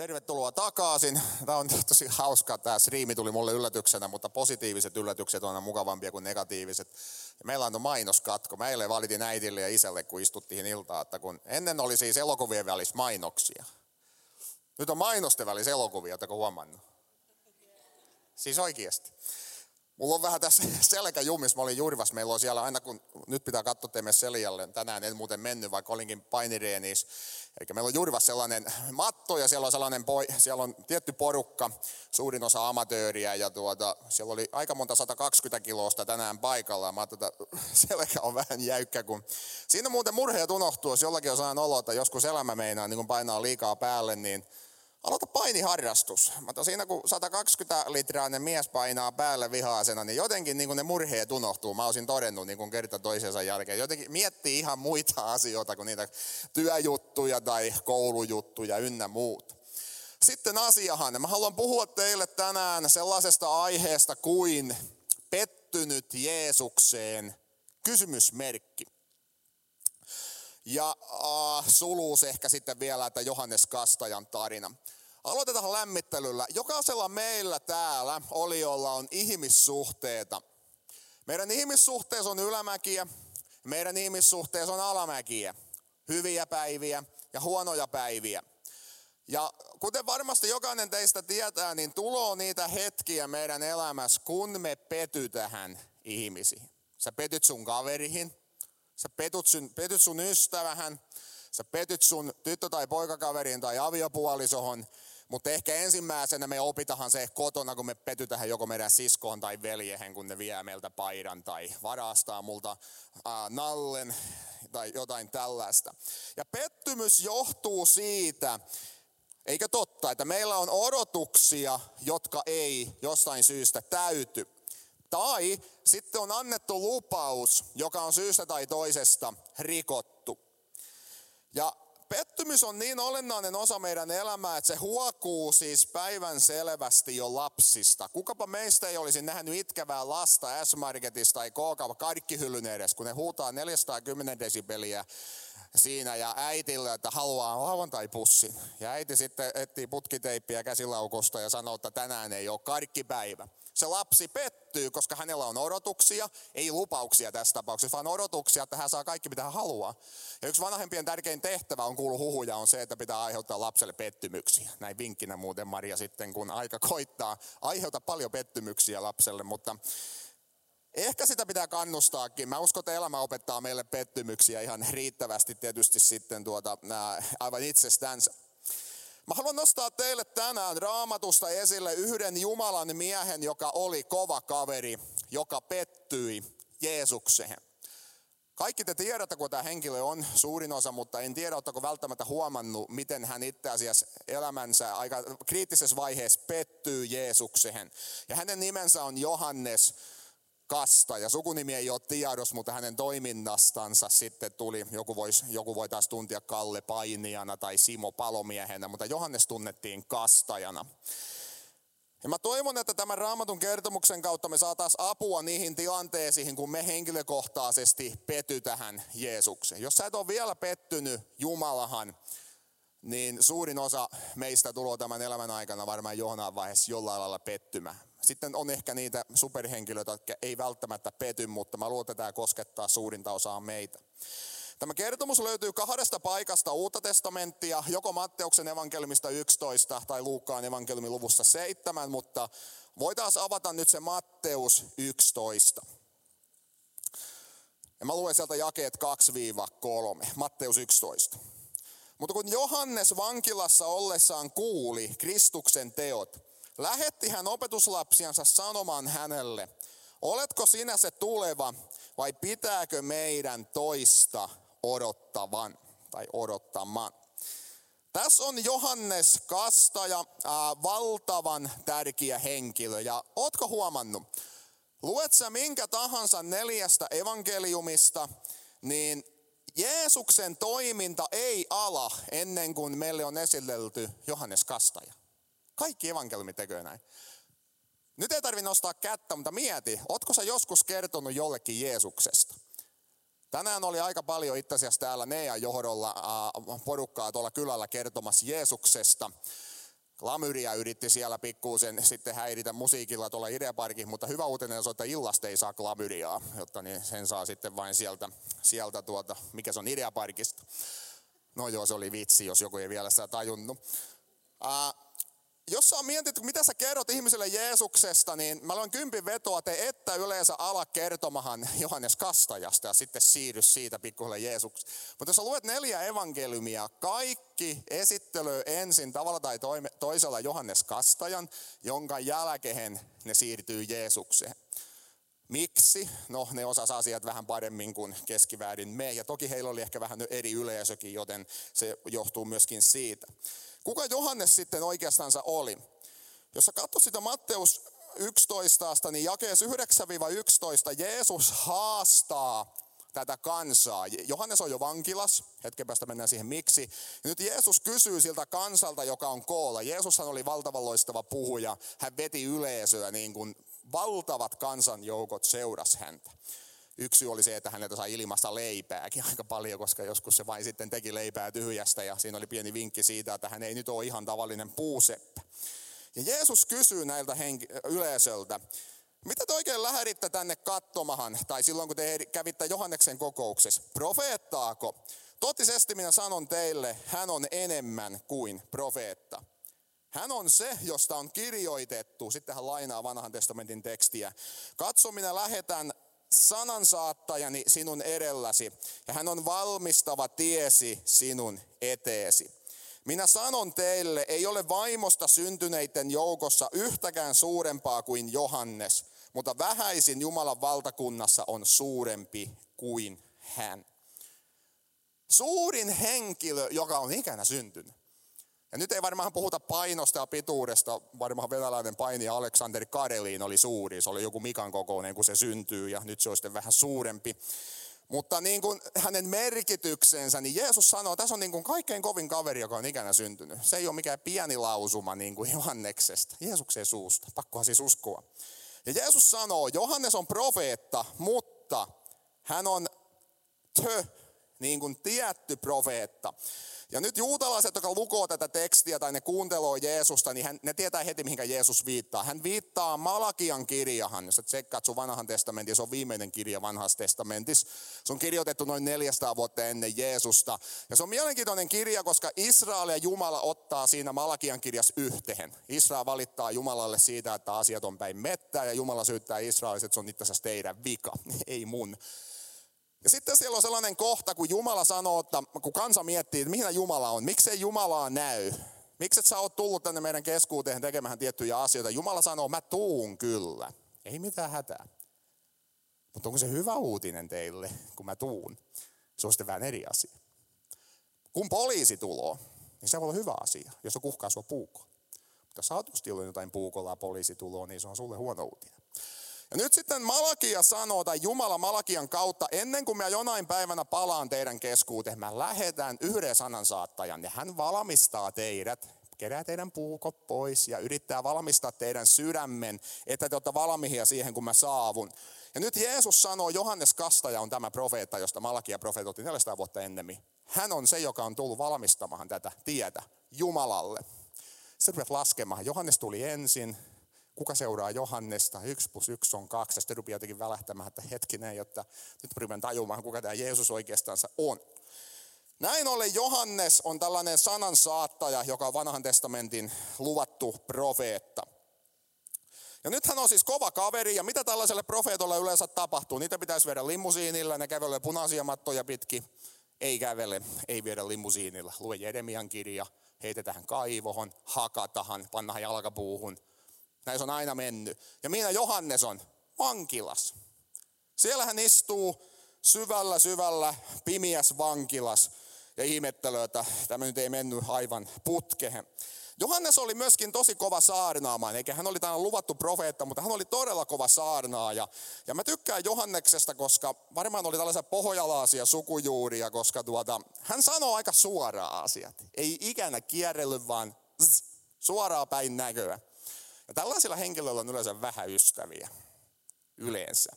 Tervetuloa takaisin. Tämä on tosi hauska. Tämä striimi tuli mulle yllätyksenä, mutta positiiviset yllätykset on aina mukavampia kuin negatiiviset. Ja meillä on mainoskatko. Mä eilen valitin äitille ja isälle, kun istuttiin iltaa, että kun ennen oli siis elokuvien välissä mainoksia. Nyt on mainosten välissä elokuvia, oletteko huomannut? Siis oikeasti. Mulla on vähän tässä selkä jumis. Mä olin Jurvas. Meillä on siellä aina, kun nyt pitää katsoa teemme Selialle. Tänään en muuten mennyt, vaikka olinkin painireenissä. Eli meillä on Jurvas sellainen matto ja siellä on sellainen poi, siellä on tietty porukka, suurin osa amatööriä ja tuota, siellä oli aika monta 120 kilosta tänään paikalla. Mä että selkä on vähän jäykkä, kun siinä muuten murheet unohtuu, jos jollakin on sellainen olo, että joskus elämä meinaa, niin kun painaa liikaa päälle, niin aloita painiharrastus. Mä siinä kun 120 litrainen mies painaa päälle vihaasena, niin jotenkin niin ne murheet unohtuu. Mä olisin todennut niin kuin kerta toisensa jälkeen. Jotenkin miettii ihan muita asioita kuin niitä työjuttuja tai koulujuttuja ynnä muut. Sitten asiahan. Mä haluan puhua teille tänään sellaisesta aiheesta kuin pettynyt Jeesukseen kysymysmerkki. Ja äh, suluus ehkä sitten vielä, että Johannes Kastajan tarina. Aloitetaan lämmittelyllä. Jokaisella meillä täällä oliolla on ihmissuhteita. Meidän ihmissuhteessa on ylämäkiä, meidän ihmissuhteessa on alamäkiä. Hyviä päiviä ja huonoja päiviä. Ja kuten varmasti jokainen teistä tietää, niin tulo niitä hetkiä meidän elämässä, kun me petytähän ihmisiin. Sä petyt sun kaverihin, Sä petut sun, petut sun ystävähän, sä petyt sun tyttö- tai poikakaveriin tai aviopuolisohon, mutta ehkä ensimmäisenä me opitahan se kotona, kun me petytähän joko meidän siskoon tai veljehen, kun ne vie meiltä paidan tai varastaa multa äh, nallen tai jotain tällaista. Ja pettymys johtuu siitä, eikä totta, että meillä on odotuksia, jotka ei jostain syystä täyty. Tai sitten on annettu lupaus, joka on syystä tai toisesta rikottu. Ja pettymys on niin olennainen osa meidän elämää, että se huokuu siis päivän selvästi jo lapsista. Kukapa meistä ei olisi nähnyt itkevää lasta S-Marketista tai K-kaupan karkkihyllyn edes, kun ne huutaa 410 desibeliä siinä ja äitille, että haluaa lauantai-pussin. Ja äiti sitten etsii putkiteippiä käsilaukusta ja sanoo, että tänään ei ole karkkipäivä. Se lapsi pettyy, koska hänellä on odotuksia, ei lupauksia tässä tapauksessa, vaan odotuksia, että hän saa kaikki mitä hän haluaa. Ja yksi vanhempien tärkein tehtävä on kuulu huhuja on se, että pitää aiheuttaa lapselle pettymyksiä. Näin vinkkinä muuten Maria sitten, kun aika koittaa, aiheuta paljon pettymyksiä lapselle, mutta Ehkä sitä pitää kannustaakin. Mä uskon, että elämä opettaa meille pettymyksiä ihan riittävästi tietysti sitten tuota, aivan itsestänsä. Mä haluan nostaa teille tänään raamatusta esille yhden Jumalan miehen, joka oli kova kaveri, joka pettyi Jeesukseen. Kaikki te tiedätte, kun tämä henkilö on suurin osa, mutta en tiedä, oletteko välttämättä huomannut, miten hän itse asiassa elämänsä aika kriittisessä vaiheessa pettyy Jeesukseen. Ja hänen nimensä on Johannes Kasta ja sukunimi ei ole tiedossa, mutta hänen toiminnastansa sitten tuli, joku, vois, joku taas tuntia Kalle Painijana tai Simo Palomiehenä, mutta Johannes tunnettiin Kastajana. Ja mä toivon, että tämän raamatun kertomuksen kautta me saataisiin apua niihin tilanteisiin, kun me henkilökohtaisesti pety tähän Jeesukseen. Jos sä et ole vielä pettynyt Jumalahan, niin suurin osa meistä tulee tämän elämän aikana varmaan johonain vaiheessa jollain lailla pettymään. Sitten on ehkä niitä superhenkilöitä, jotka ei välttämättä pety, mutta mä luulen, että tämä koskettaa suurinta osaa meitä. Tämä kertomus löytyy kahdesta paikasta uutta testamenttia, joko Matteuksen evankeliumista 11 tai Luukkaan evankeliumin luvussa 7, mutta voitaisiin avata nyt se Matteus 11. Ja mä luen sieltä jakeet 2-3, Matteus 11. Mutta kun Johannes vankilassa ollessaan kuuli Kristuksen teot, lähetti hän opetuslapsiansa sanomaan hänelle, oletko sinä se tuleva vai pitääkö meidän toista odottavan tai odottamaan? Tässä on Johannes Kastaja, ää, valtavan tärkeä henkilö. Ja ootko huomannut, luet sä minkä tahansa neljästä evankeliumista, niin Jeesuksen toiminta ei ala ennen kuin meille on esitelty Johannes Kastaja. Kaikki evankeliumi tekee näin. Nyt ei tarvitse nostaa kättä, mutta mieti, ootko sä joskus kertonut jollekin Jeesuksesta? Tänään oli aika paljon itse asiassa täällä Nea johdolla porukkaa tuolla kylällä kertomassa Jeesuksesta. Klamydia yritti siellä pikkuusen sitten häiritä musiikilla tuolla Ideaparkin, mutta hyvä uutinen on, että illasta ei saa klamydiaa, jotta niin sen saa sitten vain sieltä, sieltä tuota, mikä se on Ideaparkista. No joo, se oli vitsi, jos joku ei vielä sitä tajunnut. Uh, jos sä mietit, mitä sä kerrot ihmiselle Jeesuksesta, niin mä luen kympin vetoa, te että yleensä ala kertomahan Johannes Kastajasta ja sitten siirry siitä pikkuhiljaa Jeesuksesta. Mutta jos sä luet neljä evankeliumia, kaikki esittely ensin tavalla tai toisella Johannes Kastajan, jonka jälkeen ne siirtyy Jeesukseen. Miksi? No ne osas asiat vähän paremmin kuin keskiväärin me. Ja toki heillä oli ehkä vähän eri yleisökin, joten se johtuu myöskin siitä. Kuka Johannes sitten oikeastaan oli? Jos sä katsot sitä Matteus 11, niin jakeessa 9-11 Jeesus haastaa tätä kansaa. Johannes on jo vankilas, hetken päästä mennään siihen miksi. Nyt Jeesus kysyy siltä kansalta, joka on koolla. Jeesushan oli valtavan loistava puhuja. Hän veti yleisöä, niin kuin valtavat kansanjoukot seurasi häntä. Yksi oli se, että häneltä sai ilmasta leipääkin aika paljon, koska joskus se vain sitten teki leipää tyhjästä ja siinä oli pieni vinkki siitä, että hän ei nyt ole ihan tavallinen puuseppä. Ja Jeesus kysyy näiltä henki- yleisöltä, mitä te oikein lähditte tänne katsomahan, tai silloin kun te kävitte Johanneksen kokouksessa, profeettaako? Totisesti minä sanon teille, hän on enemmän kuin profeetta. Hän on se, josta on kirjoitettu, sitten hän lainaa vanhan testamentin tekstiä. Katso, minä lähetän sanansaatajani sinun edelläsi, ja hän on valmistava tiesi sinun eteesi. Minä sanon teille, ei ole vaimosta syntyneiden joukossa yhtäkään suurempaa kuin Johannes, mutta vähäisin Jumalan valtakunnassa on suurempi kuin hän. Suurin henkilö, joka on ikänä syntynyt. Ja nyt ei varmaan puhuta painosta ja pituudesta, varmaan venäläinen painija Aleksander Karelin oli suuri, se oli joku Mikan kokoinen, kun se syntyy ja nyt se on sitten vähän suurempi. Mutta niin kuin hänen merkityksensä, niin Jeesus sanoo, tässä on niin kuin kaikkein kovin kaveri, joka on ikänä syntynyt. Se ei ole mikään pieni lausuma niin kuin Johanneksesta, Jeesuksen suusta, pakkohan siis uskoa. Ja Jeesus sanoo, Johannes on profeetta, mutta hän on tö, niin kuin tietty profeetta. Ja nyt juutalaiset, jotka lukoo tätä tekstiä tai ne kuunteloo Jeesusta, niin hän, ne tietää heti, mihin Jeesus viittaa. Hän viittaa Malakian kirjahan, jos et tsekkaat sun vanhan testamentin, se on viimeinen kirja vanhassa testamentissa. Se on kirjoitettu noin 400 vuotta ennen Jeesusta. Ja se on mielenkiintoinen kirja, koska Israel ja Jumala ottaa siinä Malakian kirjassa yhteen. Israel valittaa Jumalalle siitä, että asiat on päin mettää ja Jumala syyttää Israelissa, että se on itse asiassa teidän vika, ei mun. Ja sitten siellä on sellainen kohta, kun Jumala sanoo, että kun kansa miettii, että mihin Jumala on, miksei Jumalaa näy. Miksi et sä oot tullut tänne meidän keskuuteen tekemään tiettyjä asioita? Jumala sanoo, mä tuun kyllä. Ei mitään hätää. Mutta onko se hyvä uutinen teille, kun mä tuun? Se on sitten vähän eri asia. Kun poliisi tulo, niin se voi olla hyvä asia, jos se kuhkaa sua puukolla. Mutta on jotain puukolla poliisi tuloa, niin se on sulle huono uutinen. Ja nyt sitten Malakia sanoo, tai Jumala Malakian kautta, ennen kuin mä jonain päivänä palaan teidän keskuuteen, mä lähetän yhden sanansaattajan ja hän valmistaa teidät, kerää teidän puukot pois ja yrittää valmistaa teidän sydämen, että te olette valmiita siihen, kun mä saavun. Ja nyt Jeesus sanoo, Johannes Kastaja on tämä profeetta, josta Malakia profeetotti 400 vuotta ennemmin. Hän on se, joka on tullut valmistamaan tätä tietä Jumalalle. Sitten laskemaan. Johannes tuli ensin, kuka seuraa Johannesta, yksi plus yksi on kaksi, ja sitten rupeaa jotenkin välähtämään, että hetkinen, jotta nyt rupean tajumaan, kuka tämä Jeesus oikeastaan on. Näin ollen Johannes on tällainen sanansaattaja, joka on vanhan testamentin luvattu profeetta. Ja nyt hän on siis kova kaveri, ja mitä tällaiselle profeetolle yleensä tapahtuu? Niitä pitäisi viedä limusiinilla, ne kävelee punaisia mattoja pitki. Ei kävele, ei viedä limusiinilla. Lue Jeremian kirja, heitetään kaivohon, hakatahan, pannaan jalkapuuhun – näin se on aina mennyt. Ja minä Johannes on vankilas. Siellä hän istuu syvällä, syvällä, pimiäs vankilas ja ihmettelee, että tämä nyt ei mennyt aivan putkehen. Johannes oli myöskin tosi kova saarnaamaan, eikä hän oli tänään luvattu profeetta, mutta hän oli todella kova saarnaaja. Ja mä tykkään Johanneksesta, koska varmaan oli tällaisia pohjalaisia sukujuuria, koska tuota, hän sanoo aika suoraa asiat. Ei ikänä kierrellyt, vaan zzz, päin näköä. Ja tällaisilla henkilöillä on yleensä vähän ystäviä. Yleensä.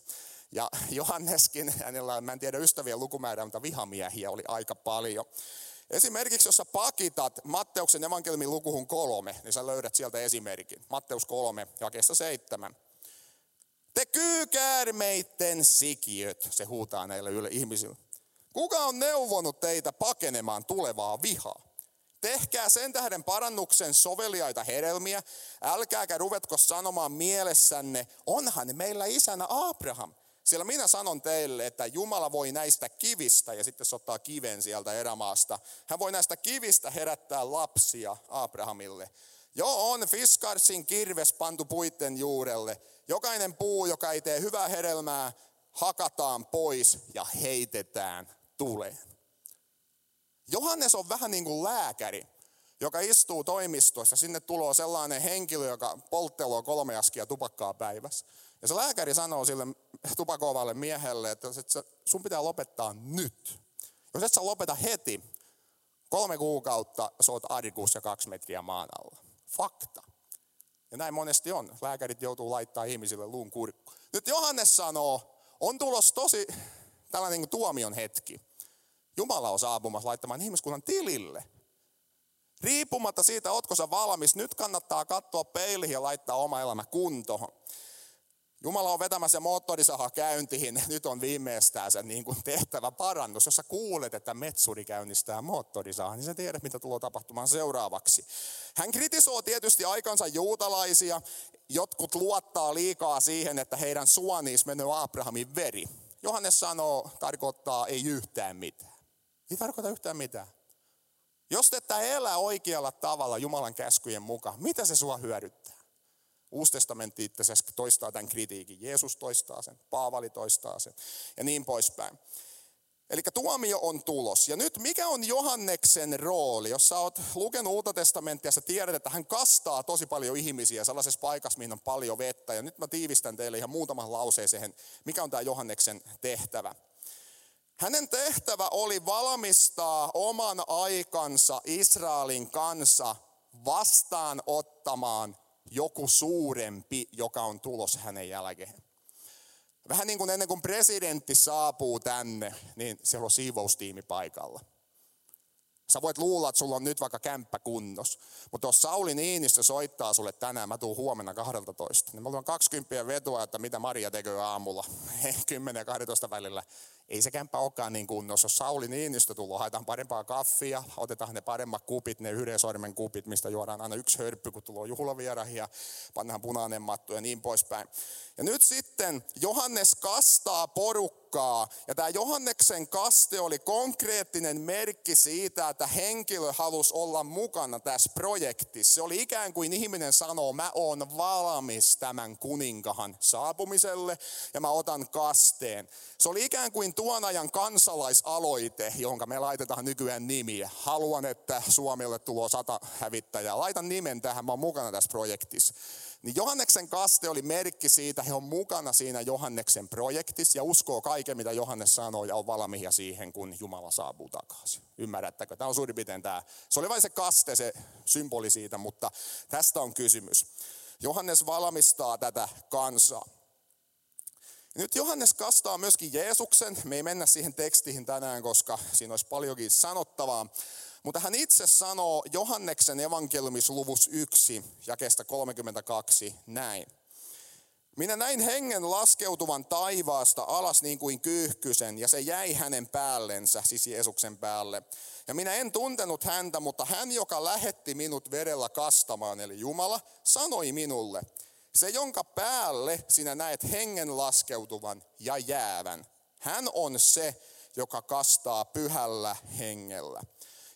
Ja Johanneskin, hänellä mä en tiedä ystävien lukumäärää, mutta vihamiehiä oli aika paljon. Esimerkiksi jos sä pakitat Matteuksen evankeliumin lukuhun kolme, niin sä löydät sieltä esimerkin. Matteus kolme, jakeessa seitsemän. Te kyykäärmeitten sikiöt, se huutaa näille ihmisille. Kuka on neuvonut teitä pakenemaan tulevaa vihaa? Tehkää sen tähden parannuksen soveliaita hedelmiä, älkääkä ruvetko sanomaan mielessänne, onhan meillä isänä Abraham. Sillä minä sanon teille, että Jumala voi näistä kivistä, ja sitten se ottaa kiven sieltä erämaasta, hän voi näistä kivistä herättää lapsia Abrahamille. Jo on Fiskarsin kirves pantu puitten juurelle. Jokainen puu, joka ei tee hyvää hedelmää, hakataan pois ja heitetään tuleen. Johannes on vähän niin kuin lääkäri, joka istuu toimistossa. Sinne tulee sellainen henkilö, joka poltteloo kolme askia tupakkaa päivässä. Ja se lääkäri sanoo sille tupakovalle miehelle, että sun pitää lopettaa nyt. Jos et sä lopeta heti, kolme kuukautta sä oot arikuussa kaksi metriä maan alla. Fakta. Ja näin monesti on. Lääkärit joutuu laittaa ihmisille luun kurkku. Nyt Johannes sanoo, on tulos tosi tällainen niin tuomion hetki. Jumala on saapumassa laittamaan ihmiskunnan tilille. Riippumatta siitä, otko sä valmis, nyt kannattaa katsoa peiliin ja laittaa oma elämä kuntoon. Jumala on vetämässä moottorisaha käyntiin, nyt on viimeistään se niin kuin tehtävä parannus. Jos sä kuulet, että metsuri käynnistää moottorisaha, niin sä tiedät, mitä tulee tapahtumaan seuraavaksi. Hän kritisoi tietysti aikansa juutalaisia. Jotkut luottaa liikaa siihen, että heidän suoniis menee Abrahamin veri. Johannes sanoo, tarkoittaa ei yhtään mitään. Ei tarkoita yhtään mitään. Jos tätä elää oikealla tavalla Jumalan käskyjen mukaan, mitä se sua hyödyttää? Uusi testamentti itse asiassa toistaa tämän kritiikin. Jeesus toistaa sen, Paavali toistaa sen ja niin poispäin. Eli tuomio on tulos. Ja nyt mikä on Johanneksen rooli? Jos sä oot lukenut uutta testamenttia, sä tiedät, että hän kastaa tosi paljon ihmisiä sellaisessa paikassa, mihin on paljon vettä. Ja nyt mä tiivistän teille ihan muutaman lauseeseen, mikä on tämä Johanneksen tehtävä. Hänen tehtävä oli valmistaa oman aikansa Israelin kansa vastaanottamaan joku suurempi, joka on tulos hänen jälkeen. Vähän niin kuin ennen kuin presidentti saapuu tänne, niin siellä on siivoustiimi paikalla. Sä voit luulla, että sulla on nyt vaikka kämppä kunnos. Mutta jos Sauli Niinistö soittaa sulle tänään, mä tuun huomenna 12, niin mä luon 20 vetoa, että mitä Maria tekee aamulla 10 ja 12 välillä ei se kämppä olekaan niin kunnossa. Jos Sauli Niinistö tullut, haetaan parempaa kaffia, otetaan ne paremmat kupit, ne yhden sormen kupit, mistä juodaan aina yksi hörppy, kun tulee juhlavierahia, pannaan punainen matto ja niin poispäin. Ja nyt sitten Johannes kastaa porukkaa. Ja tämä Johanneksen kaste oli konkreettinen merkki siitä, että henkilö halusi olla mukana tässä projektissa. Se oli ikään kuin ihminen sanoo, mä oon valmis tämän kuninkahan saapumiselle ja mä otan kasteen. Se oli ikään kuin tuon ajan kansalaisaloite, jonka me laitetaan nykyään nimiä. Haluan, että Suomelle tulo sata hävittäjää. Laitan nimen tähän, mä oon mukana tässä projektissa. Niin Johanneksen kaste oli merkki siitä, he on mukana siinä Johanneksen projektissa ja uskoo kaiken, mitä Johannes sanoo ja on valmiita siihen, kun Jumala saapuu takaisin. Ymmärrättekö? Tämä on suurin piirtein tämä. Se oli vain se kaste, se symboli siitä, mutta tästä on kysymys. Johannes valmistaa tätä kansaa. Nyt Johannes kastaa myöskin Jeesuksen. Me ei mennä siihen tekstiin tänään, koska siinä olisi paljonkin sanottavaa. Mutta hän itse sanoo Johanneksen evankeliumisluvus 1, jakeesta 32 näin. Minä näin hengen laskeutuvan taivaasta alas niin kuin kyyhkysen, ja se jäi hänen päällensä, siis Jeesuksen päälle. Ja minä en tuntenut häntä, mutta hän, joka lähetti minut verellä kastamaan, eli Jumala, sanoi minulle, se jonka päälle sinä näet hengen laskeutuvan ja jäävän, hän on se, joka kastaa pyhällä hengellä.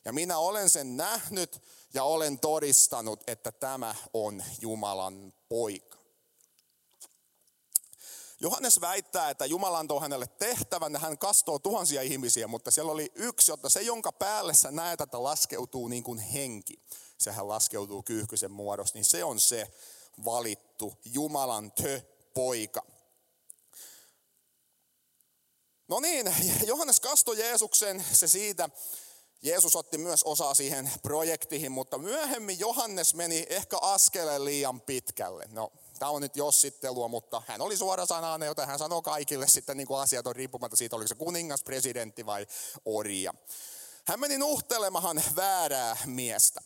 Ja minä olen sen nähnyt ja olen todistanut, että tämä on Jumalan poika. Johannes väittää, että Jumala antoi hänelle tehtävän ja hän kastoo tuhansia ihmisiä, mutta siellä oli yksi, jotta se, jonka päälle sä näet, että laskeutuu niin kuin henki, sehän laskeutuu kyyhkysen muodossa, niin se on se valittu Jumalan tö-poika. No niin, Johannes kastoi Jeesuksen, se siitä, Jeesus otti myös osaa siihen projektiin, mutta myöhemmin Johannes meni ehkä askeleen liian pitkälle. No, tämä on nyt jossittelua, mutta hän oli suorasanainen, joten hän sanoi kaikille sitten niin kuin asiat on riippumatta siitä, oliko se kuningas, presidentti vai orja. Hän meni nuhtelemahan väärää miestä.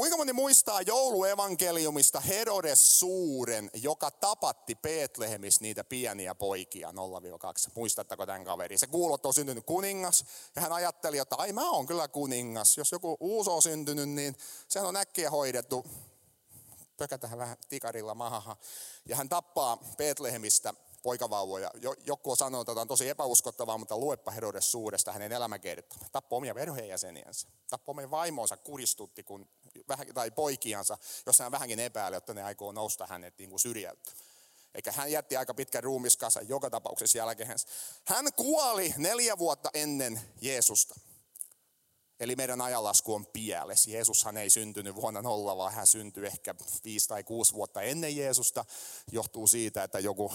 Kuinka moni muistaa jouluevankeliumista Herodes Suuren, joka tapatti Betlehemissä niitä pieniä poikia 0-2? Muistatteko tämän kaveri? Se kuulot on syntynyt kuningas ja hän ajatteli, että ai mä oon kyllä kuningas. Jos joku uusi on syntynyt, niin sehän on äkkiä hoidettu. Pökätään vähän tikarilla mahaha. Ja hän tappaa Betlehemistä poikavauvoja. Joku on sanonut, että on tosi epäuskottavaa, mutta luepa Herodes suuresta hänen elämäkertomaan. Tappoi omia perheenjäseniänsä. Tappoi omia vaimonsa, kuristutti kun, tai poikiansa, jos hän vähänkin epäili, että ne aikoo nousta hänet niin kuin. Eikä hän jätti aika pitkän ruumiskasa joka tapauksessa jälkeen. Hän kuoli neljä vuotta ennen Jeesusta. Eli meidän ajanlasku on pielessä. Jeesushan ei syntynyt vuonna nolla, vaan hän syntyi ehkä viisi tai kuusi vuotta ennen Jeesusta. Johtuu siitä, että joku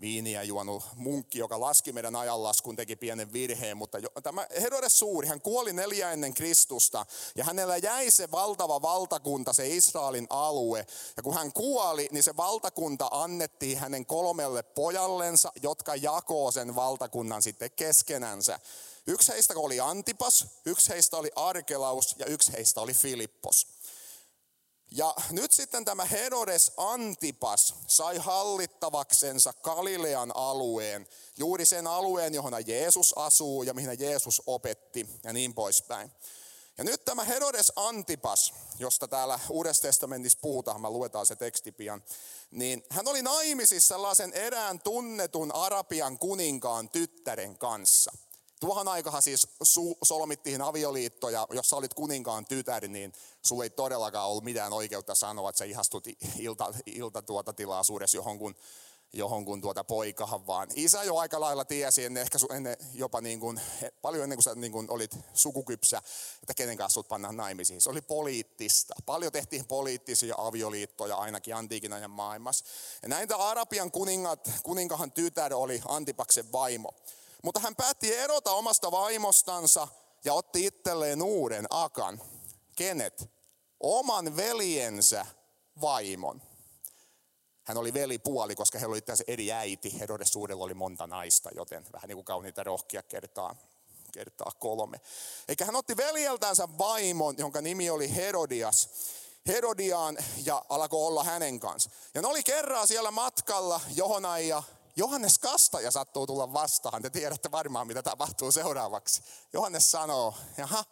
viiniä juonut munkki, joka laski meidän ajanlaskun, teki pienen virheen, mutta jo, tämä Herodes suuri, hän kuoli neljä ennen Kristusta ja hänellä jäi se valtava valtakunta, se Israelin alue. Ja kun hän kuoli, niin se valtakunta annettiin hänen kolmelle pojallensa, jotka jakoo sen valtakunnan sitten keskenänsä. Yksi heistä oli Antipas, yksi heistä oli Arkelaus ja yksi heistä oli Filippos. Ja nyt sitten tämä Herodes Antipas sai hallittavaksensa Galilean alueen, juuri sen alueen, johon Jeesus asuu ja mihin Jeesus opetti ja niin poispäin. Ja nyt tämä Herodes Antipas, josta täällä Uudessa testamentissa puhutaan, mä luetaan se teksti pian, niin hän oli naimisissa sellaisen erään tunnetun Arabian kuninkaan tyttären kanssa – Tuohon aikahan siis su- solmittiin avioliitto ja jos sä olit kuninkaan tytär, niin sulla ei todellakaan ollut mitään oikeutta sanoa, että sä ihastut ilta, ilta tuota tilaisuudessa johonkin johonkin tuota poikahan, vaan isä jo aika lailla tiesi ennen, ehkä ennen, jopa niin kuin, paljon ennen kuin sä niin kuin olit sukukypsä, että kenen kanssa sut pannaan naimisiin. Se oli poliittista. Paljon tehtiin poliittisia avioliittoja ainakin antiikin ajan maailmassa. Ja näitä Arabian kuningat, kuninkahan tytär oli Antipaksen vaimo. Mutta hän päätti erota omasta vaimostansa ja otti itselleen uuden akan. Kenet? Oman veljensä vaimon. Hän oli velipuoli, koska heillä oli tässä eri äiti. Herodes suurella oli monta naista, joten vähän niin kuin kauniita rohkia kertaa, kertaa kolme. Eikä hän otti veljeltänsä vaimon, jonka nimi oli Herodias. Herodiaan ja alkoi olla hänen kanssa. Ja ne oli kerran siellä matkalla Johonai ja Johannes Kastaja sattuu tulla vastaan. Te tiedätte varmaan, mitä tapahtuu seuraavaksi. Johannes sanoo, jaha,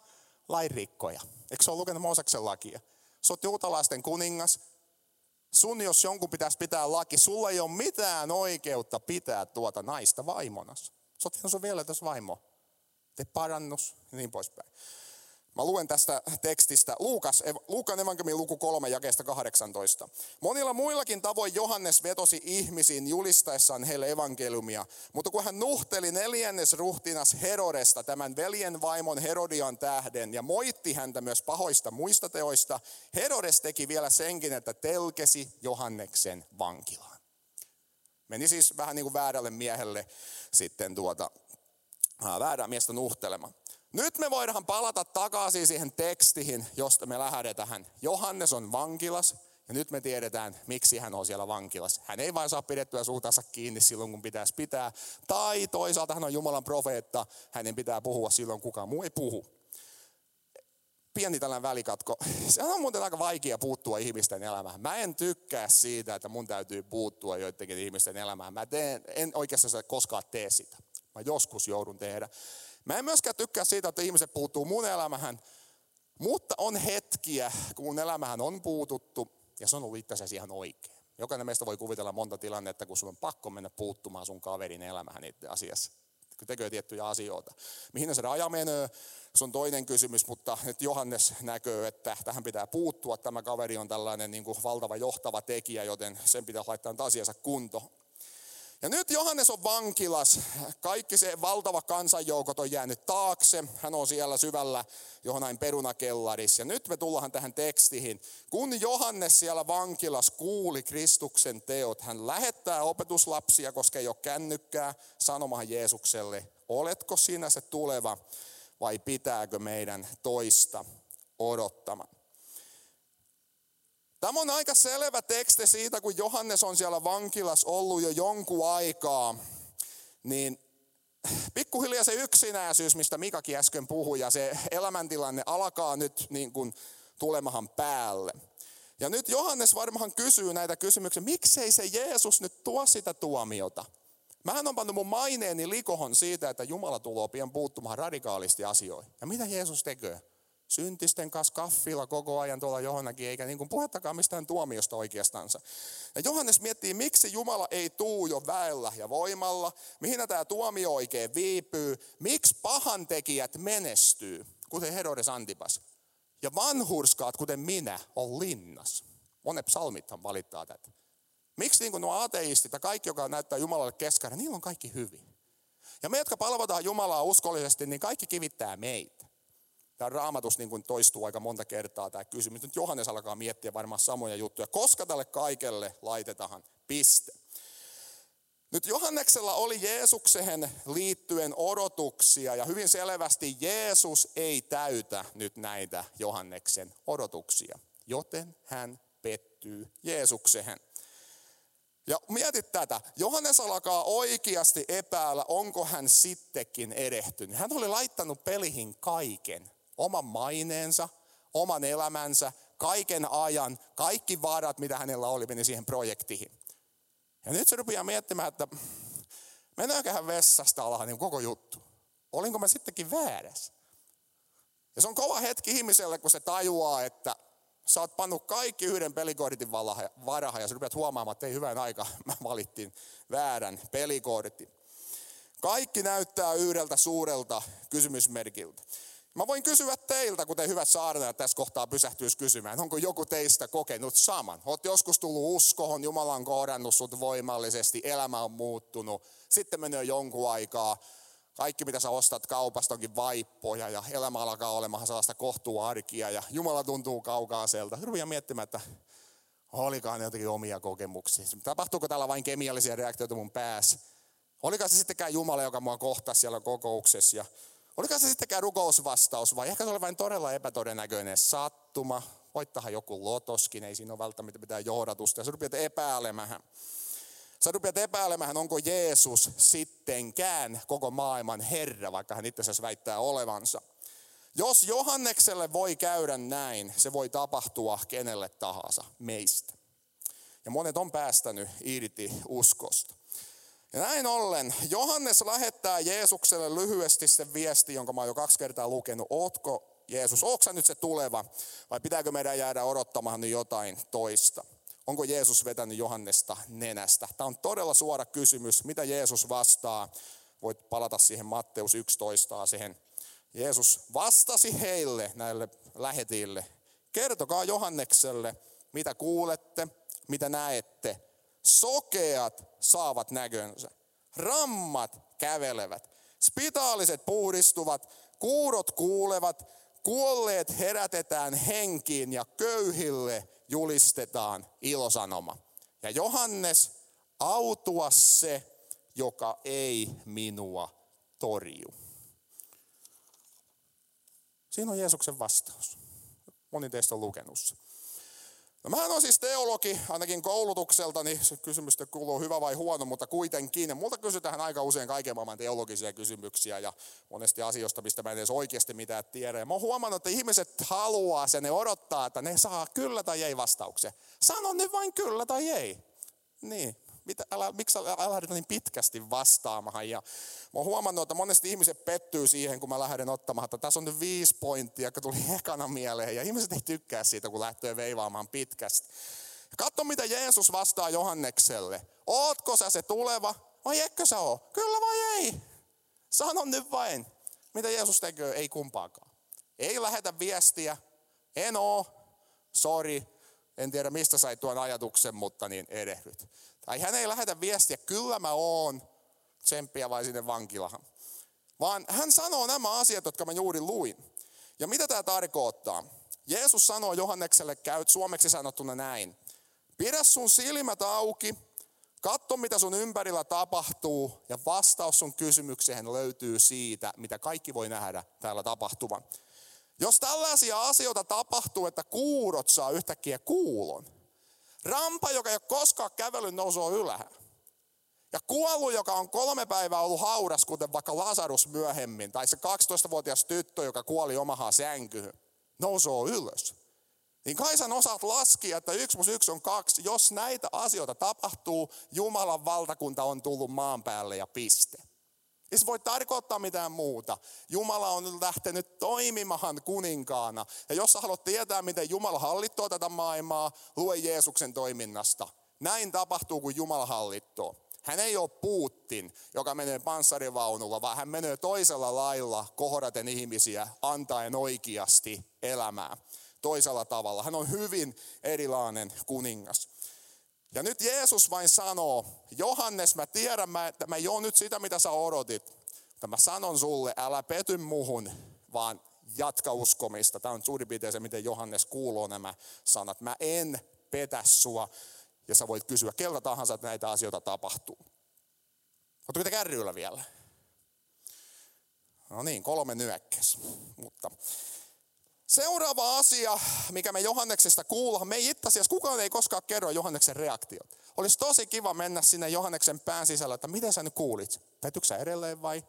lainrikkoja. Eikö se ole lukenut Mooseksen lakia? Sä oot juutalaisten kuningas. Sun, jos jonkun pitäisi pitää laki, sulla ei ole mitään oikeutta pitää tuota naista vaimonas. Sä oot vielä tässä vaimo. Te parannus ja niin poispäin. Mä luen tästä tekstistä Luukas, Luukan evankeliumin luku 3 jakeesta 18. Monilla muillakin tavoin Johannes vetosi ihmisiin julistaessaan heille evankeliumia, mutta kun hän nuhteli neljännes ruhtinas Herodesta, tämän veljen vaimon Herodian tähden, ja moitti häntä myös pahoista muista teoista, Herodes teki vielä senkin, että telkesi Johanneksen vankilaan. Meni siis vähän niin kuin väärälle miehelle sitten tuota, väärää miestä nuhtelemaan. Nyt me voidaan palata takaisin siihen tekstiin, josta me lähdetään. Johannes on vankilas ja nyt me tiedetään, miksi hän on siellä vankilassa. Hän ei vain saa pidettyä suutansa kiinni silloin, kun pitäisi pitää. Tai toisaalta hän on Jumalan profeetta, hänen pitää puhua silloin, kukaan muu ei puhu. Pieni tällainen välikatko. Se on muuten aika vaikea puuttua ihmisten elämään. Mä en tykkää siitä, että mun täytyy puuttua joidenkin ihmisten elämään. Mä teen, en oikeastaan koskaan tee sitä. Mä joskus joudun tehdä. Mä en myöskään tykkää siitä, että ihmiset puuttuu mun elämähän, mutta on hetkiä, kun mun elämähän on puututtu ja se on ollut itse asiassa ihan oikein. Jokainen meistä voi kuvitella monta tilannetta, kun sun on pakko mennä puuttumaan sun kaverin elämähän itse asiassa. Kun tekee tiettyjä asioita. Mihin se raja menee, se on toinen kysymys, mutta nyt Johannes näkee, että tähän pitää puuttua. Tämä kaveri on tällainen niin kuin valtava johtava tekijä, joten sen pitää laittaa asiansa kunto. Ja nyt Johannes on vankilas. Kaikki se valtava kansanjoukot on jäänyt taakse. Hän on siellä syvällä Johannain perunakellarissa. Ja nyt me tullaan tähän tekstiin. Kun Johannes siellä vankilas kuuli Kristuksen teot, hän lähettää opetuslapsia, koska ei ole kännykkää, sanomaan Jeesukselle, oletko sinä se tuleva vai pitääkö meidän toista odottamaan? Tämä on aika selvä teksti siitä, kun Johannes on siellä vankilas ollut jo jonkun aikaa, niin pikkuhiljaa se yksinäisyys, mistä Mikakin äsken puhui, ja se elämäntilanne alkaa nyt niin kuin tulemahan päälle. Ja nyt Johannes varmaan kysyy näitä kysymyksiä, miksei se Jeesus nyt tuo sitä tuomiota? Mähän on pannut mun maineeni likohon siitä, että Jumala tulee pian puuttumaan radikaalisti asioihin. Ja mitä Jeesus tekee? Syntisten kanssa kaffilla koko ajan tuolla johonkin, eikä niin kuin puhettakaan mistään tuomiosta oikeastansa. Ja Johannes miettii, miksi Jumala ei tuu jo väellä ja voimalla, mihin tämä tuomio oikein viipyy, miksi pahantekijät menestyy, kuten Herodes Antipas. Ja vanhurskaat, kuten minä, on linnas. Monet psalmithan valittaa tätä. Miksi niin kuin nuo ateistit ja kaikki, joka näyttää Jumalalle keskellä, niillä on kaikki hyvin. Ja me, jotka palvotaan Jumalaa uskollisesti, niin kaikki kivittää meitä. Tämä raamatus niin kuin toistuu aika monta kertaa tämä kysymys. Nyt Johannes alkaa miettiä varmaan samoja juttuja. Koska tälle kaikelle laitetaan piste? Nyt Johanneksella oli Jeesukseen liittyen odotuksia ja hyvin selvästi Jeesus ei täytä nyt näitä Johanneksen odotuksia, joten hän pettyy Jeesukseen. Ja mietit tätä, Johannes alkaa oikeasti epäillä, onko hän sittenkin erehtynyt. Hän oli laittanut pelihin kaiken oman maineensa, oman elämänsä, kaiken ajan, kaikki varat, mitä hänellä oli, meni siihen projektiin. Ja nyt se rupeaa miettimään, että mennäänköhän vessasta alas niin koko juttu. Olinko mä sittenkin väärässä? Ja se on kova hetki ihmiselle, kun se tajuaa, että sä oot pannut kaikki yhden pelikortin varahan ja sä rupeat huomaamaan, että ei hyvän aika, mä valittiin väärän pelikortin. Kaikki näyttää yhdeltä suurelta kysymysmerkiltä. Mä voin kysyä teiltä, kuten hyvät saarnajat tässä kohtaa pysähtyisi kysymään, onko joku teistä kokenut saman? Oot joskus tullut uskohon, Jumala on kohdannut sut voimallisesti, elämä on muuttunut, sitten menee jonkun aikaa, kaikki mitä sä ostat kaupasta onkin vaippoja ja elämä alkaa olemaan sellaista kohtuarkia ja Jumala tuntuu kaukaiselta. Rupeaa miettimään, että olikaan jotenkin omia kokemuksia. Tapahtuuko täällä vain kemiallisia reaktioita mun päässä? Olikaan se sittenkään Jumala, joka mua kohtasi siellä kokouksessa ja Oliko se sittenkään rukousvastaus vai ehkä se oli vain todella epätodennäköinen sattuma. Voittahan joku lotoskin, ei siinä ole välttämättä mitään johdatusta. Ja sä rupeat epäilemään. Sä rupeat epäilemään, onko Jeesus sittenkään koko maailman Herra, vaikka hän itse asiassa väittää olevansa. Jos Johannekselle voi käydä näin, se voi tapahtua kenelle tahansa meistä. Ja monet on päästänyt irti uskosta. Ja näin ollen Johannes lähettää Jeesukselle lyhyesti sen viesti, jonka mä oon jo kaksi kertaa lukenut. Ootko Jeesus, onko nyt se tuleva vai pitääkö meidän jäädä odottamaan nyt jotain toista? Onko Jeesus vetänyt Johannesta nenästä? Tämä on todella suora kysymys. Mitä Jeesus vastaa? Voit palata siihen Matteus 11 siihen. Jeesus vastasi heille, näille lähetille. Kertokaa Johannekselle, mitä kuulette, mitä näette. Sokeat saavat näkönsä. Rammat kävelevät. Spitaaliset puhdistuvat, kuurot kuulevat, kuolleet herätetään henkiin ja köyhille julistetaan ilosanoma. Ja Johannes, autua se, joka ei minua torju. Siinä on Jeesuksen vastaus. Moni teistä on lukenut. No mä on siis teologi, ainakin koulutukselta, niin se kysymys kuuluu hyvä vai huono, mutta kuitenkin. Multa kysytään aika usein kaiken maailman teologisia kysymyksiä ja monesti asioista, mistä mä en edes oikeasti mitään tiedä. Ja mä oon huomannut, että ihmiset haluaa sen, ne odottaa, että ne saa kyllä tai ei vastauksen. Sano nyt vain kyllä tai ei. Niin, mitä, älä, miksi älä lähdet niin pitkästi vastaamaan. Ja mä oon huomannut, että monesti ihmiset pettyy siihen, kun mä lähden ottamaan, että tässä on nyt viisi pointtia, jotka tuli ekana mieleen. Ja ihmiset ei tykkää siitä, kun lähtee veivaamaan pitkästi. Katso, mitä Jeesus vastaa Johannekselle. Ootko sä se tuleva vai etkö sä oo? Kyllä vai ei? Sano nyt vain. Mitä Jeesus tekee? Ei kumpaakaan. Ei lähetä viestiä. En oo. Sorry. En tiedä mistä sai tuon ajatuksen, mutta niin erehdyt. Tai hän ei lähetä viestiä, kyllä mä oon tsemppiä vai sinne vankilahan. Vaan hän sanoo nämä asiat, jotka mä juuri luin. Ja mitä tämä tarkoittaa? Jeesus sanoo Johannekselle, käyt suomeksi sanottuna näin. Pidä sun silmät auki, katso mitä sun ympärillä tapahtuu ja vastaus sun kysymykseen löytyy siitä, mitä kaikki voi nähdä täällä tapahtuvan. Jos tällaisia asioita tapahtuu, että kuurot saa yhtäkkiä kuulon, Rampa, joka ei ole koskaan kävellyt, nousee ylhäällä. Ja kuollut, joka on kolme päivää ollut hauras, kuten vaikka Lazarus myöhemmin, tai se 12-vuotias tyttö, joka kuoli omahaan sänkyyn, nousoo ylös. Niin kai sä osaat laskea, että yksi plus yksi on kaksi. Jos näitä asioita tapahtuu, Jumalan valtakunta on tullut maan päälle ja piste. Ei se voi tarkoittaa mitään muuta. Jumala on lähtenyt toimimaan kuninkaana. Ja jos sä haluat tietää, miten Jumala hallittoo tätä maailmaa, lue Jeesuksen toiminnasta. Näin tapahtuu, kun Jumala hallittoo. Hän ei ole Putin, joka menee panssarivaunulla, vaan hän menee toisella lailla kohdaten ihmisiä, antaen oikeasti elämää toisella tavalla. Hän on hyvin erilainen kuningas. Ja nyt Jeesus vain sanoo, Johannes, mä tiedän, mä, että mä joo nyt sitä, mitä sä odotit. Mutta mä sanon sulle, älä pety muhun, vaan jatka uskomista. Tämä on suurin piirtein se, miten Johannes kuuluu nämä sanat. Mä en petä sua. Ja sä voit kysyä keltä tahansa, että näitä asioita tapahtuu. Oletteko te kärryillä vielä? No niin, kolme nyökkäs. Mutta Seuraava asia, mikä me Johanneksesta kuullaan, me ei itse asiassa kukaan ei koskaan kerro Johanneksen reaktiot. Olisi tosi kiva mennä sinne Johanneksen pään sisällä, että miten sä nyt kuulit? Petyksä edelleen vai?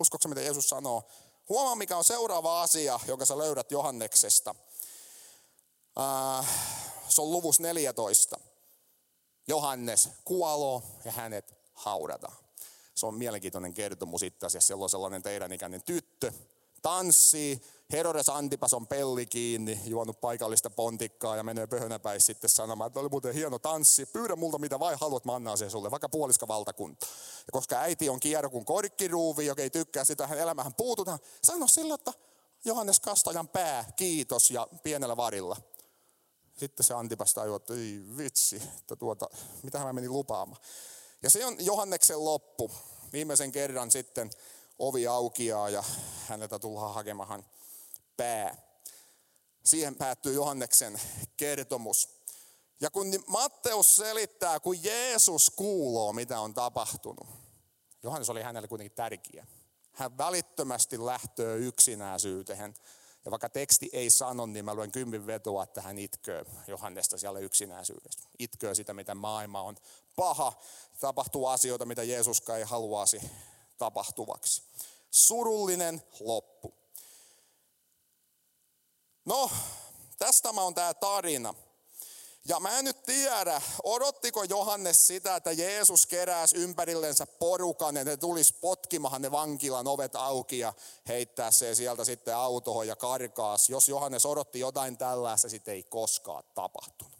Uskoksa mitä Jeesus sanoo? Huomaa mikä on seuraava asia, jonka sä löydät Johanneksesta. Äh, se on luvus 14. Johannes kuoloo ja hänet haudataan. Se on mielenkiintoinen kertomus itse asiassa. Siellä on sellainen teidän ikäinen tyttö, tanssii, Herodes Antipas on pelli kiinni, juonut paikallista pontikkaa ja menee pöhönäpäin sitten sanomaan, että oli muuten hieno tanssi, pyydä multa mitä vai haluat, mä annan sen sulle, vaikka puoliska valtakunta. Ja koska äiti on kierro kuin korkkiruuvi, joka ei tykkää sitä, hän elämähän puututaan, sano sillä, että Johannes Kastajan pää, kiitos ja pienellä varilla. Sitten se Antipas tajuu, että ei vitsi, että tuota, mitä mä menin lupaamaan. Ja se on Johanneksen loppu. Viimeisen kerran sitten ovi aukiaa ja häneltä tullaan hakemaan pää. Siihen päättyy Johanneksen kertomus. Ja kun Matteus selittää, kun Jeesus kuuloo, mitä on tapahtunut. Johannes oli hänelle kuitenkin tärkeä. Hän välittömästi lähtöö yksinäisyyteen. Ja vaikka teksti ei sano, niin mä luen kympin vetoa, että hän itköö Johannesta siellä yksinäisyydessä. Itköö sitä, mitä maailma on paha. Tapahtuu asioita, mitä Jeesuskaan ei haluaisi tapahtuvaksi. Surullinen loppu. No, tästä on tämä tarina. Ja mä en nyt tiedä, odottiko Johannes sitä, että Jeesus keräsi ympärillensä porukan, että ne tulisi potkimahan ne vankilan ovet auki ja heittää se sieltä sitten autoon ja karkaas. Jos Johannes odotti jotain tällaista, sitten ei koskaan tapahtunut.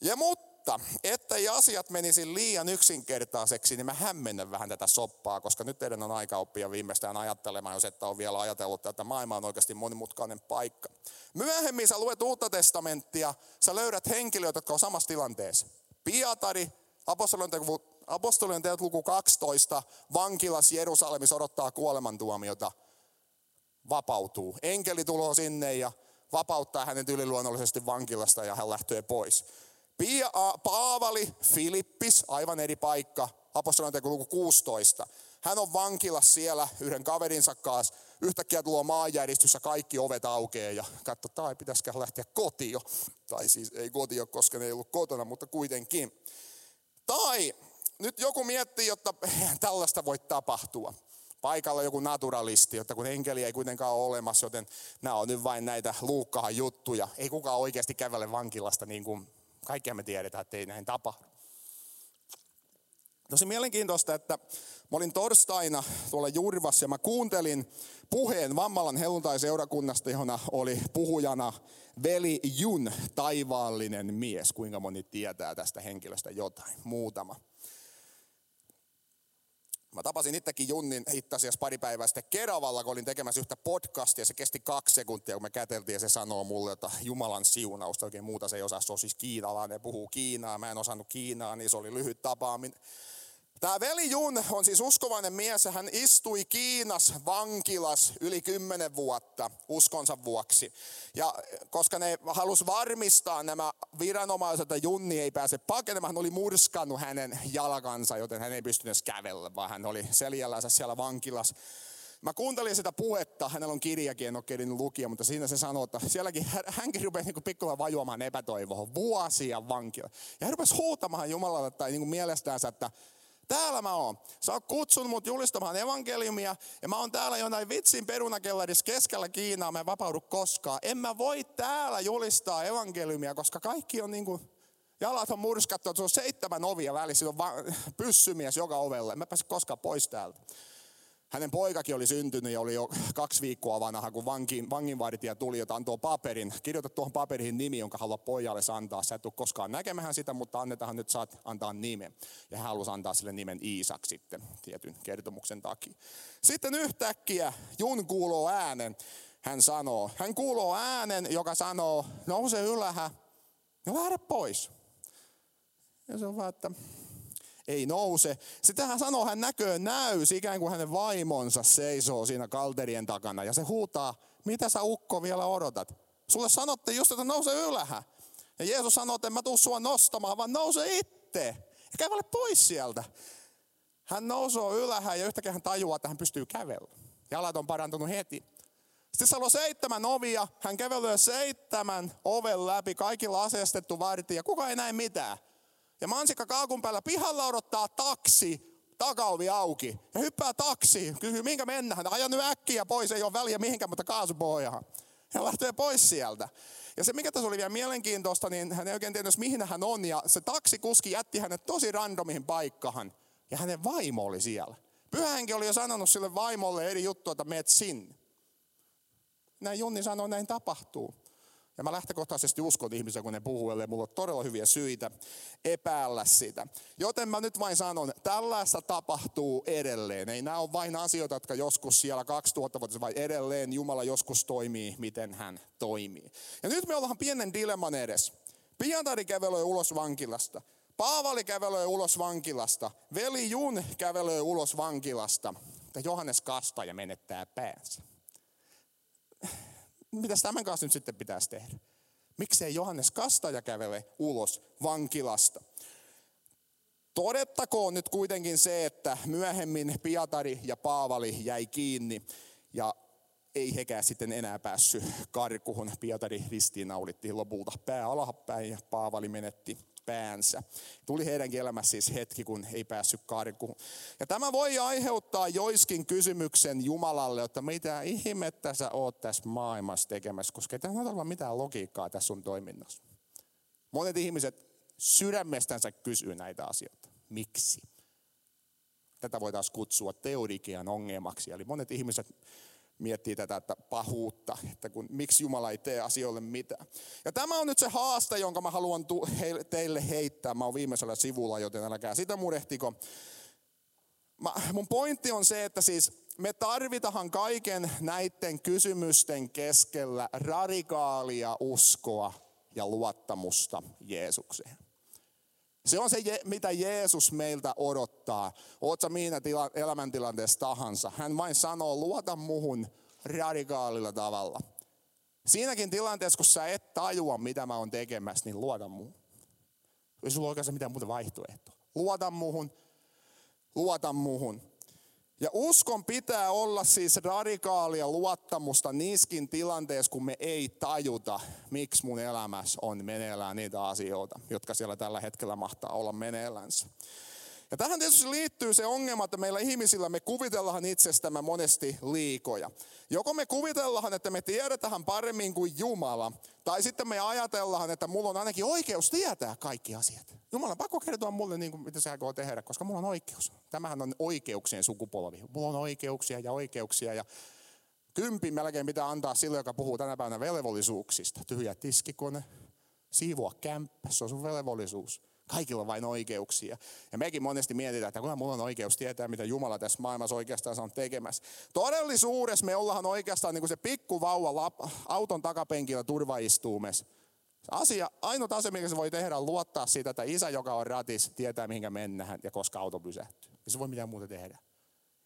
Ja mutta mutta ettei asiat menisi liian yksinkertaiseksi, niin mä hämmennän vähän tätä soppaa, koska nyt teidän on aika oppia viimeistään ajattelemaan, jos että on vielä ajatellut, että maailma on oikeasti monimutkainen paikka. Myöhemmin sä luet uutta testamenttia, sä löydät henkilöitä, jotka on samassa tilanteessa. Pietari, apostolien teot luku 12, vankilas Jerusalemissa odottaa kuolemantuomiota, vapautuu. Enkeli tulee sinne ja vapauttaa hänet yliluonnollisesti vankilasta ja hän lähtee pois. Pia, Paavali, Filippis, aivan eri paikka, apostolien luku 16. Hän on vankilassa siellä yhden kaverinsa kanssa. Yhtäkkiä tuo maanjäristys kaikki ovet aukeaa ja katso, tai pitäisikö lähteä kotiin. Tai siis ei kotio, koska ne ei ollut kotona, mutta kuitenkin. Tai nyt joku miettii, että tällaista voi tapahtua. Paikalla joku naturalisti, että kun enkeli ei kuitenkaan ole olemassa, joten nämä on nyt vain näitä luukkahan juttuja. Ei kukaan oikeasti kävele vankilasta niin kuin Kaikkea me tiedetään, että ei näin tapahdu. Tosi mielenkiintoista, että mä olin torstaina tuolla Jurvassa ja mä kuuntelin puheen Vammalan helluntai-seurakunnasta, johon oli puhujana veli Jun, taivaallinen mies. Kuinka moni tietää tästä henkilöstä jotain? Muutama. Mä tapasin itsekin Junnin itse asiassa pari päivää sitten Keravalla, kun olin tekemässä yhtä podcastia. Se kesti kaksi sekuntia, kun me käteltiin ja se sanoo mulle, että Jumalan siunausta. Oikein muuta se ei osaa, se on siis kiinalainen, puhuu kiinaa. Mä en osannut kiinaa, niin se oli lyhyt tapaaminen. Tämä veli Jun on siis uskovainen mies ja hän istui Kiinas vankilas yli kymmenen vuotta uskonsa vuoksi. Ja koska ne halus varmistaa nämä viranomaiset, että Junni ei pääse pakenemaan, hän oli murskannut hänen jalkansa, joten hän ei pystynyt kävellä, vaan hän oli seljällänsä siellä vankilas. Mä kuuntelin sitä puhetta, hänellä on kirjakin, en ole lukia, mutta siinä se sanoo, että sielläkin hänkin rupesi niin pikkuilla vajuamaan epätoivoon, vuosia vankila. Ja hän rupesi huutamaan Jumalalle tai niin mielestään, että Täällä mä oon. Sä oot kutsunut mut julistamaan evankeliumia ja mä oon täällä jonain vitsin perunakellarissa keskellä Kiinaa. Mä en vapaudu koskaan. En mä voi täällä julistaa evankeliumia, koska kaikki on niinku, jalat on murskattu. Se on seitsemän ovia välissä. on va- pyssymies joka ovelle. Mä pääse koskaan pois täältä. Hänen poikakin oli syntynyt ja oli jo kaksi viikkoa vanha, kun vankin, vanginvartija tuli, jota antoi paperin. Kirjoita tuohon paperiin nimi, jonka haluaa pojalle antaa. Sä et tule koskaan näkemään sitä, mutta annetaan nyt saat antaa nimen. Ja hän halusi antaa sille nimen Iisak sitten tietyn kertomuksen takia. Sitten yhtäkkiä Jun kuuluu äänen. Hän sanoo, hän kuuluu äänen, joka sanoo, nouse ylähä ja lähde pois. Ja se on vaan, että ei nouse. Sitten hän sanoo, hän näköön näys, ikään kuin hänen vaimonsa seisoo siinä kalterien takana. Ja se huutaa, mitä sä ukko vielä odotat? Sulle sanotte just, että nouse ylähä. Ja Jeesus sanoo, että en mä tuu sua nostamaan, vaan nouse itse. Ja kävele pois sieltä. Hän nousee ylähä ja yhtäkkiä hän tajuaa, että hän pystyy kävelemään. Jalat on parantunut heti. Sitten siellä on seitsemän ovia. Hän kävelee seitsemän oven läpi, kaikilla aseistettu vartija. Kuka ei näe mitään. Ja mansikka kaakun päällä pihalla odottaa taksi, takaovi auki. Ja hyppää taksi, kysyy minkä mennään. Aja nyt äkkiä pois, ei ole väliä mihinkään, mutta kaasupohjaan. Ja lähtee pois sieltä. Ja se mikä tässä oli vielä mielenkiintoista, niin hän ei oikein tiedä, mihin hän on. Ja se taksikuski jätti hänet tosi randomihin paikkaan. Ja hänen vaimo oli siellä. Pyhänkin oli jo sanonut sille vaimolle eri juttua, että meet sinne. Näin Junni sanoi, näin tapahtuu. Ja mä lähtökohtaisesti uskon ihmisiä, kun ne puhuu, ellei mulla on todella hyviä syitä epäillä sitä. Joten mä nyt vain sanon, tällaista tapahtuu edelleen. Ei nämä ole vain asioita, jotka joskus siellä 2000 vuotta, vai edelleen Jumala joskus toimii, miten hän toimii. Ja nyt me ollaan pienen dilemman edes. Pietari kävelee ulos vankilasta. Paavali kävelee ulos vankilasta. Veli Jun kävelee ulos vankilasta. Ja Johannes Kastaja menettää päänsä mitä tämän kanssa nyt sitten pitäisi tehdä? Miksei Johannes Kastaja kävele ulos vankilasta? Todettakoon nyt kuitenkin se, että myöhemmin Pietari ja Paavali jäi kiinni ja ei hekään sitten enää päässyt karkuhun. Pietari ristiinnaulittiin lopulta pää alapäin ja Paavali menetti päänsä. Tuli heidänkin elämässä siis hetki, kun ei päässyt karkuun. Ja tämä voi aiheuttaa joiskin kysymyksen Jumalalle, että mitä ihmettä sä oot tässä maailmassa tekemässä, koska ei tässä ole mitään logiikkaa tässä sun toiminnassa. Monet ihmiset sydämestänsä kysyy näitä asioita. Miksi? Tätä voitaisiin kutsua teorikian ongelmaksi. Eli monet ihmiset miettii tätä että pahuutta, että kun, miksi Jumala ei tee asioille mitään. Ja tämä on nyt se haaste, jonka mä haluan tu, teille heittää. Mä oon viimeisellä sivulla, joten älkää sitä murehtiko. Mä, mun pointti on se, että siis me tarvitaan kaiken näiden kysymysten keskellä radikaalia uskoa ja luottamusta Jeesukseen. Se on se, mitä Jeesus meiltä odottaa. Oot sä minä tila, elämäntilanteessa tahansa. Hän vain sanoo, luota muhun radikaalilla tavalla. Siinäkin tilanteessa, kun sä et tajua, mitä mä oon tekemässä, niin luota muhun. Ei sulla oikeastaan mitään muuta vaihtoehtoa. Luota muhun, luota muhun. Ja uskon pitää olla siis radikaalia luottamusta niiskin tilanteissa, kun me ei tajuta, miksi mun elämässä on meneillään niitä asioita, jotka siellä tällä hetkellä mahtaa olla meneillänsä. Ja tähän tietysti liittyy se ongelma, että meillä ihmisillä me kuvitellaan itsestämme monesti liikoja. Joko me kuvitellaan, että me tiedetään paremmin kuin Jumala, tai sitten me ajatellaan, että mulla on ainakin oikeus tietää kaikki asiat. Jumala pakko kertoa mulle, niin kuin, mitä se aikoo tehdä, koska mulla on oikeus. Tämähän on oikeuksien sukupolvi. Mulla on oikeuksia ja oikeuksia ja kympi melkein pitää antaa sille, joka puhuu tänä päivänä velvollisuuksista. Tyhjä tiskikone, siivoa kämppä, se on sun velvollisuus. Kaikilla on vain oikeuksia. Ja mekin monesti mietitään, että kuinka mulla on oikeus tietää, mitä Jumala tässä maailmassa oikeastaan on tekemässä. Todellisuudessa me ollaan oikeastaan niin kuin se pikkuvauva auton takapenkillä turvaistuumessa. Asia, ainut asia, mikä se voi tehdä, on luottaa siitä, että isä, joka on ratis, tietää, mihinkä mennään ja koska auto pysähtyy. Ei se voi mitään muuta tehdä.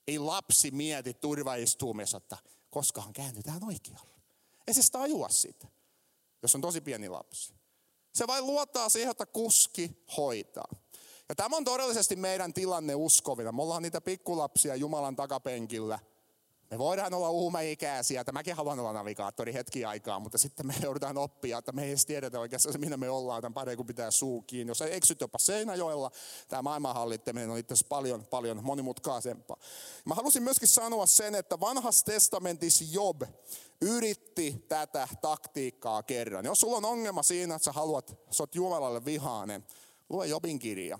Ei lapsi mieti turvaistuumessa, että koskaan käännytään oikealle. Ei se tajua sitä, jos on tosi pieni lapsi. Se vain luottaa siihen, että kuski hoitaa. Ja tämä on todellisesti meidän tilanne uskovina. Me ollaan niitä pikkulapsia Jumalan takapenkillä. Me voidaan olla uumeikäisiä, että mäkin haluan olla navigaattori hetki aikaa, mutta sitten me joudutaan oppia, että me ei edes tiedetä oikeastaan, minä me ollaan, tämän pari kun pitää suu kiinni. Jos eksyt jopa Seinäjoella, tämä maailman hallittaminen on itse asiassa paljon, paljon monimutkaisempaa. Mä halusin myöskin sanoa sen, että vanhassa testamentissa Job yritti tätä taktiikkaa kerran. Jos sulla on ongelma siinä, että sä haluat, sä oot Jumalalle vihaanen, lue Jobin kirja.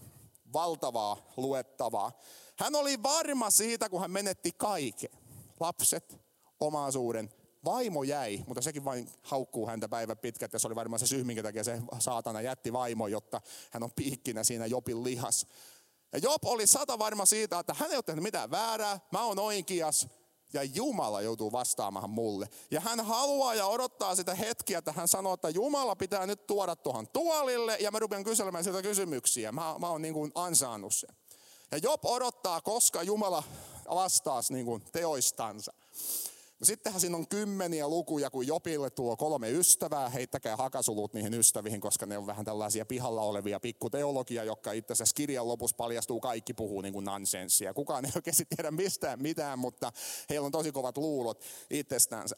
Valtavaa luettavaa. Hän oli varma siitä, kun hän menetti kaiken. Lapset, omaisuuden, vaimo jäi, mutta sekin vain haukkuu häntä päivä pitkät ja se oli varmaan se syy, minkä takia se saatana jätti vaimo, jotta hän on piikkinä siinä Jopin lihas. Ja Job oli sata varma siitä, että hän ei ole tehnyt mitään väärää, mä oon oikeas, ja Jumala joutuu vastaamaan mulle. Ja hän haluaa ja odottaa sitä hetkiä, että hän sanoo, että Jumala pitää nyt tuoda tuohon tuolille ja mä rupean kyselemään sitä kysymyksiä. Mä, mä oon niin kuin ansainnut sen. Ja Job odottaa, koska Jumala vastaasi niin kuin teoistansa. No sittenhän siinä on kymmeniä lukuja, kun Jopille tuo kolme ystävää. Heittäkää hakasulut niihin ystäviin, koska ne on vähän tällaisia pihalla olevia pikkuteologia, jotka itse asiassa kirjan lopussa paljastuu, kaikki puhuu niin kuin nonsenssia. Kukaan ei oikeasti tiedä mistään mitään, mutta heillä on tosi kovat luulot itsestäänsä.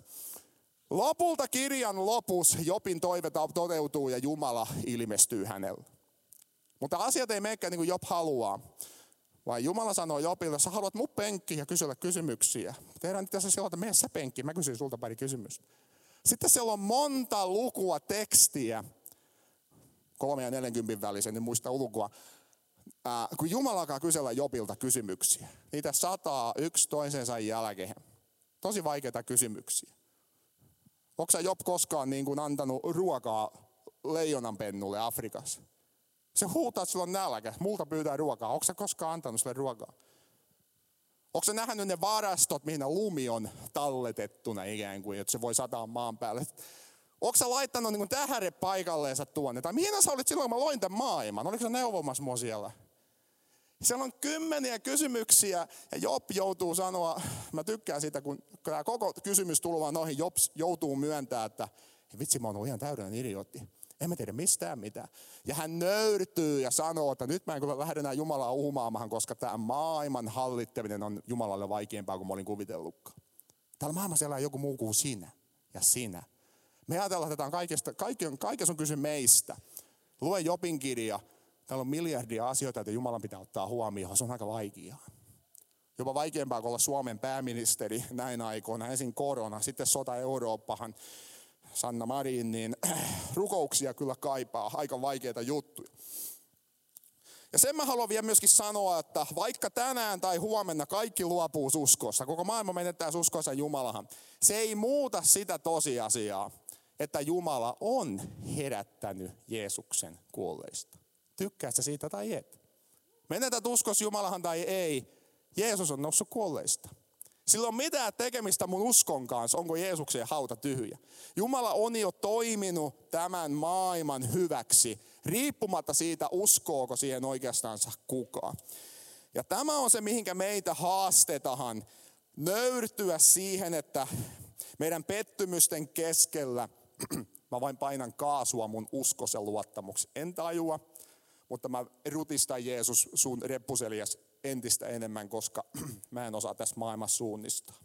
Lopulta kirjan lopussa Jopin toive toteutuu ja Jumala ilmestyy hänelle. Mutta asiat ei menekään niin kuin Job haluaa. Vai Jumala sanoo Jopille, sä haluat mun penkki ja kysellä kysymyksiä. Tehdään itse asiassa että mene sä penkki, mä kysyn sulta pari kysymystä. Sitten siellä on monta lukua tekstiä, kolme ja 40 välisen, en muista ulkoa. Äh, kun Jumala alkaa kysellä Jopilta kysymyksiä, niitä sataa yksi toisensa jälkeen. Tosi vaikeita kysymyksiä. Onko sä Job koskaan niin kuin antanut ruokaa leijonanpennulle Afrikassa? Se huutaa, että sulla on nälkä. Multa pyytää ruokaa. Onko sä koskaan antanut sille ruokaa? Onko sä nähnyt ne varastot, mihin lumi on talletettuna ikään kuin, että se voi sataa maan päälle? Onko sä laittanut niin tähäre paikalleensa tuonne? Tai mihin sä olit silloin, kun mä loin tämän maailman? Oliko sä neuvomassa mua siellä? Siellä on kymmeniä kysymyksiä ja Job joutuu sanoa, mä tykkään siitä, kun tämä koko kysymys tuleva noihin, Job joutuu myöntää, että vitsi mä oon ihan täydellinen idiootti. En mä tiedä mistään mitään. Ja hän nöyrtyy ja sanoo, että nyt mä en lähde enää Jumalaa uhmaamaan, koska tämä maailman hallittaminen on Jumalalle vaikeampaa kuin mä olin kuvitellutkaan. Täällä maailmassa elää joku muu kuin sinä ja sinä. Me ajatellaan, että tämä on kaikesta, kaikki on, kaikessa on kyse meistä. Lue Jopin kirja. Täällä on miljardia asioita, joita Jumalan pitää ottaa huomioon. Se on aika vaikeaa. Jopa vaikeampaa kuin olla Suomen pääministeri näin aikoina. Ensin korona, sitten sota Eurooppahan Sanna Marin, niin rukouksia kyllä kaipaa, aika vaikeita juttuja. Ja sen mä haluan vielä myöskin sanoa, että vaikka tänään tai huomenna kaikki luopuu uskossa, koko maailma menettää uskossa Jumalahan, se ei muuta sitä tosiasiaa, että Jumala on herättänyt Jeesuksen kuolleista. Tykkäätkö siitä tai et? Menetät uskos Jumalahan tai ei, Jeesus on noussut kuolleista. Sillä on mitään tekemistä mun uskon kanssa, onko Jeesuksen hauta tyhjä. Jumala on jo toiminut tämän maailman hyväksi, riippumatta siitä, uskooko siihen oikeastaan kukaan. Ja tämä on se, mihinkä meitä haastetaan, nöyrtyä siihen, että meidän pettymysten keskellä mä vain painan kaasua mun uskosen luottamuksi. En tajua, mutta mä rutistan Jeesus sun reppuselias entistä enemmän, koska mä en osaa tässä maailmassa suunnistaa.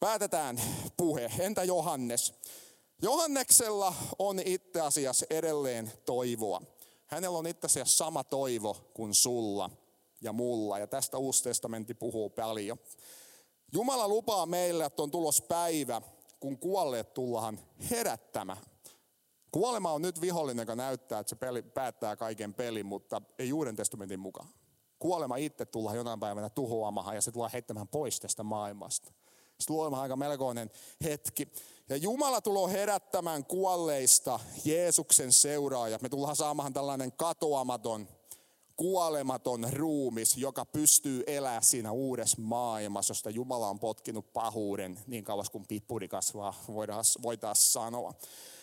Päätetään puhe. Entä Johannes? Johanneksella on itse asiassa edelleen toivoa. Hänellä on itse asiassa sama toivo kuin sulla ja mulla. Ja tästä Uusi testamentti puhuu paljon. Jumala lupaa meille, että on tulos päivä, kun kuolleet tullaan herättämään. Kuolema on nyt vihollinen, joka näyttää, että se peli, päättää kaiken pelin, mutta ei Uuden testamentin mukaan. Kuolema itse tullaan jonain päivänä tuhoamaan ja se tullaan heittämään pois tästä maailmasta. Se tulee aika melkoinen hetki. Ja Jumala tulee herättämään kuolleista Jeesuksen seuraajat. Me tullaan saamaan tällainen katoamaton, kuolematon ruumis, joka pystyy elämään siinä uudessa maailmassa, josta Jumala on potkinut pahuuden niin kauas kuin pippuri kasvaa, voidaan sanoa.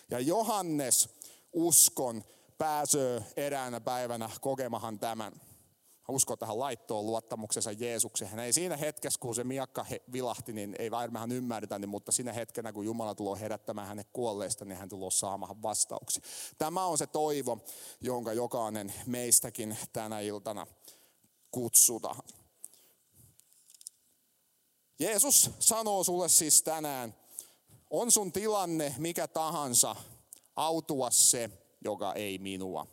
Ja Johannes uskon pääsee eräänä päivänä kokemahan tämän. Uskoo tähän laittoon luottamuksensa Jeesukseen. Ei siinä hetkessä, kun se miakka vilahti, niin ei varmaan ymmärretä, niin, mutta siinä hetkenä, kun Jumala tulee herättämään hänet kuolleista, niin hän tulee saamaan vastauksia. Tämä on se toivo, jonka jokainen meistäkin tänä iltana kutsutaan. Jeesus sanoo sulle siis tänään, on sun tilanne mikä tahansa, autua se, joka ei minua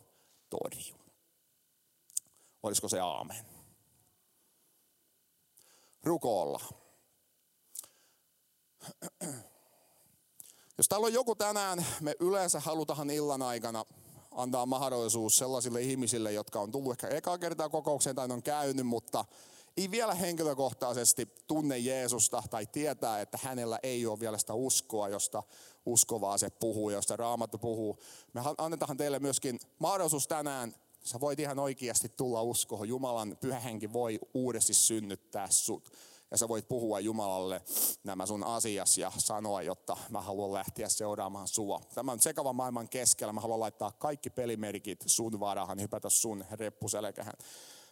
torju. Olisiko se aamen? Rukoilla. Jos täällä on joku tänään, me yleensä halutaan illan aikana antaa mahdollisuus sellaisille ihmisille, jotka on tullut ehkä ekaa kertaa kokoukseen tai on käynyt, mutta ei vielä henkilökohtaisesti tunne Jeesusta tai tietää, että hänellä ei ole vielä sitä uskoa, josta uskovaa se puhuu, josta Raamattu puhuu. Me annetaan teille myöskin mahdollisuus tänään, sä voit ihan oikeasti tulla uskoon. Jumalan pyhä henki voi uudesti synnyttää sut. Ja sä voit puhua Jumalalle nämä sun asias ja sanoa, jotta mä haluan lähteä seuraamaan sua. Tämän sekavan maailman keskellä mä haluan laittaa kaikki pelimerkit sun varahan, hypätä sun reppuselkähän.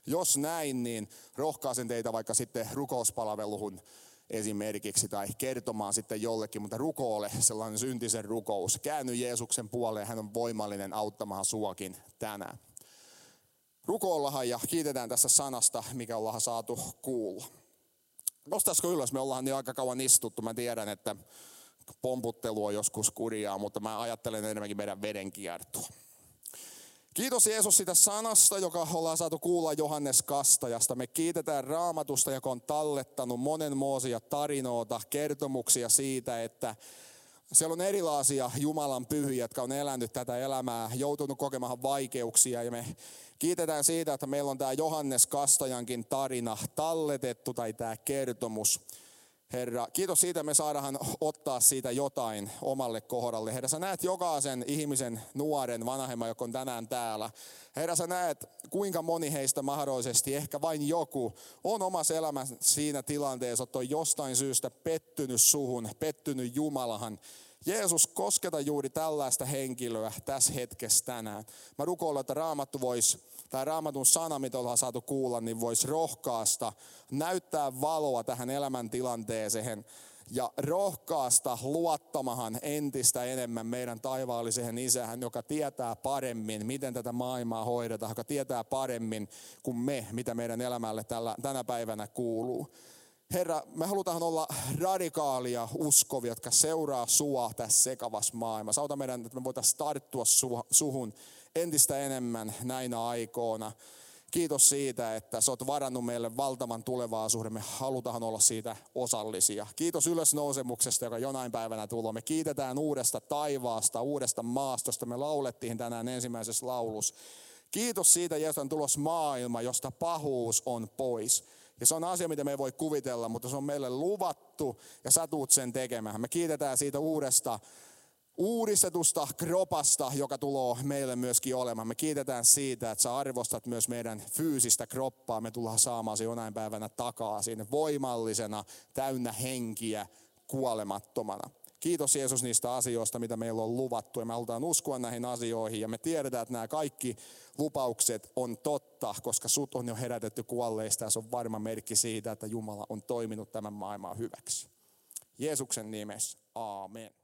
Jos näin, niin rohkaisen teitä vaikka sitten rukouspalveluhun esimerkiksi tai kertomaan sitten jollekin, mutta rukoile sellainen syntisen rukous. Käänny Jeesuksen puoleen, hän on voimallinen auttamaan suakin tänään. Rukoillahan ja kiitetään tässä sanasta, mikä ollaan saatu kuulla. Nostaisiko ylös? Me ollaan niin aika kauan istuttu. Mä tiedän, että pomputtelu on joskus kurjaa, mutta mä ajattelen enemmänkin meidän vedenkiertoa. Kiitos Jeesus sitä sanasta, joka ollaan saatu kuulla Johannes Kastajasta. Me kiitetään raamatusta, joka on tallettanut monenmoisia tarinoita, kertomuksia siitä, että siellä on erilaisia Jumalan pyhiä, jotka on elänyt tätä elämää, joutunut kokemaan vaikeuksia ja me kiitetään siitä, että meillä on tämä Johannes Kastajankin tarina talletettu tai tämä kertomus. Herra, kiitos siitä, me saadaan ottaa siitä jotain omalle kohdalle. Herra, sä näet jokaisen ihmisen, nuoren, vanhemman, joka on tänään täällä. Herra, sä näet, kuinka moni heistä mahdollisesti, ehkä vain joku, on omassa elämässä siinä tilanteessa, että on jostain syystä pettynyt suhun, pettynyt Jumalahan. Jeesus, kosketa juuri tällaista henkilöä tässä hetkessä tänään. Mä rukoilen, että raamattu voisi, tai raamatun sana, mitä ollaan saatu kuulla, niin voisi rohkaasta, näyttää valoa tähän elämäntilanteeseen ja rohkaasta luottamahan entistä enemmän meidän taivaalliseen isähän, joka tietää paremmin, miten tätä maailmaa hoidetaan, joka tietää paremmin kuin me, mitä meidän elämälle tällä, tänä päivänä kuuluu. Herra, me halutaan olla radikaalia uskovia, jotka seuraa sua tässä sekavassa maailmassa. Auta meidän, että me voitaisiin tarttua suhun entistä enemmän näinä aikoina. Kiitos siitä, että sä oot varannut meille valtavan tulevaisuuden. Me halutaan olla siitä osallisia. Kiitos ylösnousemuksesta, joka jonain päivänä tulee. Me kiitetään uudesta taivaasta, uudesta maastosta. Me laulettiin tänään ensimmäisessä laulussa. Kiitos siitä, että on tulos maailma, josta pahuus on pois. Ja se on asia, mitä me ei voi kuvitella, mutta se on meille luvattu ja sä tuut sen tekemään. Me kiitetään siitä uudesta uudistetusta kropasta, joka tulee meille myöskin olemaan. Me kiitetään siitä, että sä arvostat myös meidän fyysistä kroppaa. Me tullaan saamaan se jonain päivänä takaisin voimallisena, täynnä henkiä, kuolemattomana. Kiitos Jeesus niistä asioista, mitä meillä on luvattu ja me halutaan uskoa näihin asioihin ja me tiedetään, että nämä kaikki lupaukset on totta, koska sut on jo herätetty kuolleista ja se on varma merkki siitä, että Jumala on toiminut tämän maailman hyväksi. Jeesuksen nimessä, aamen.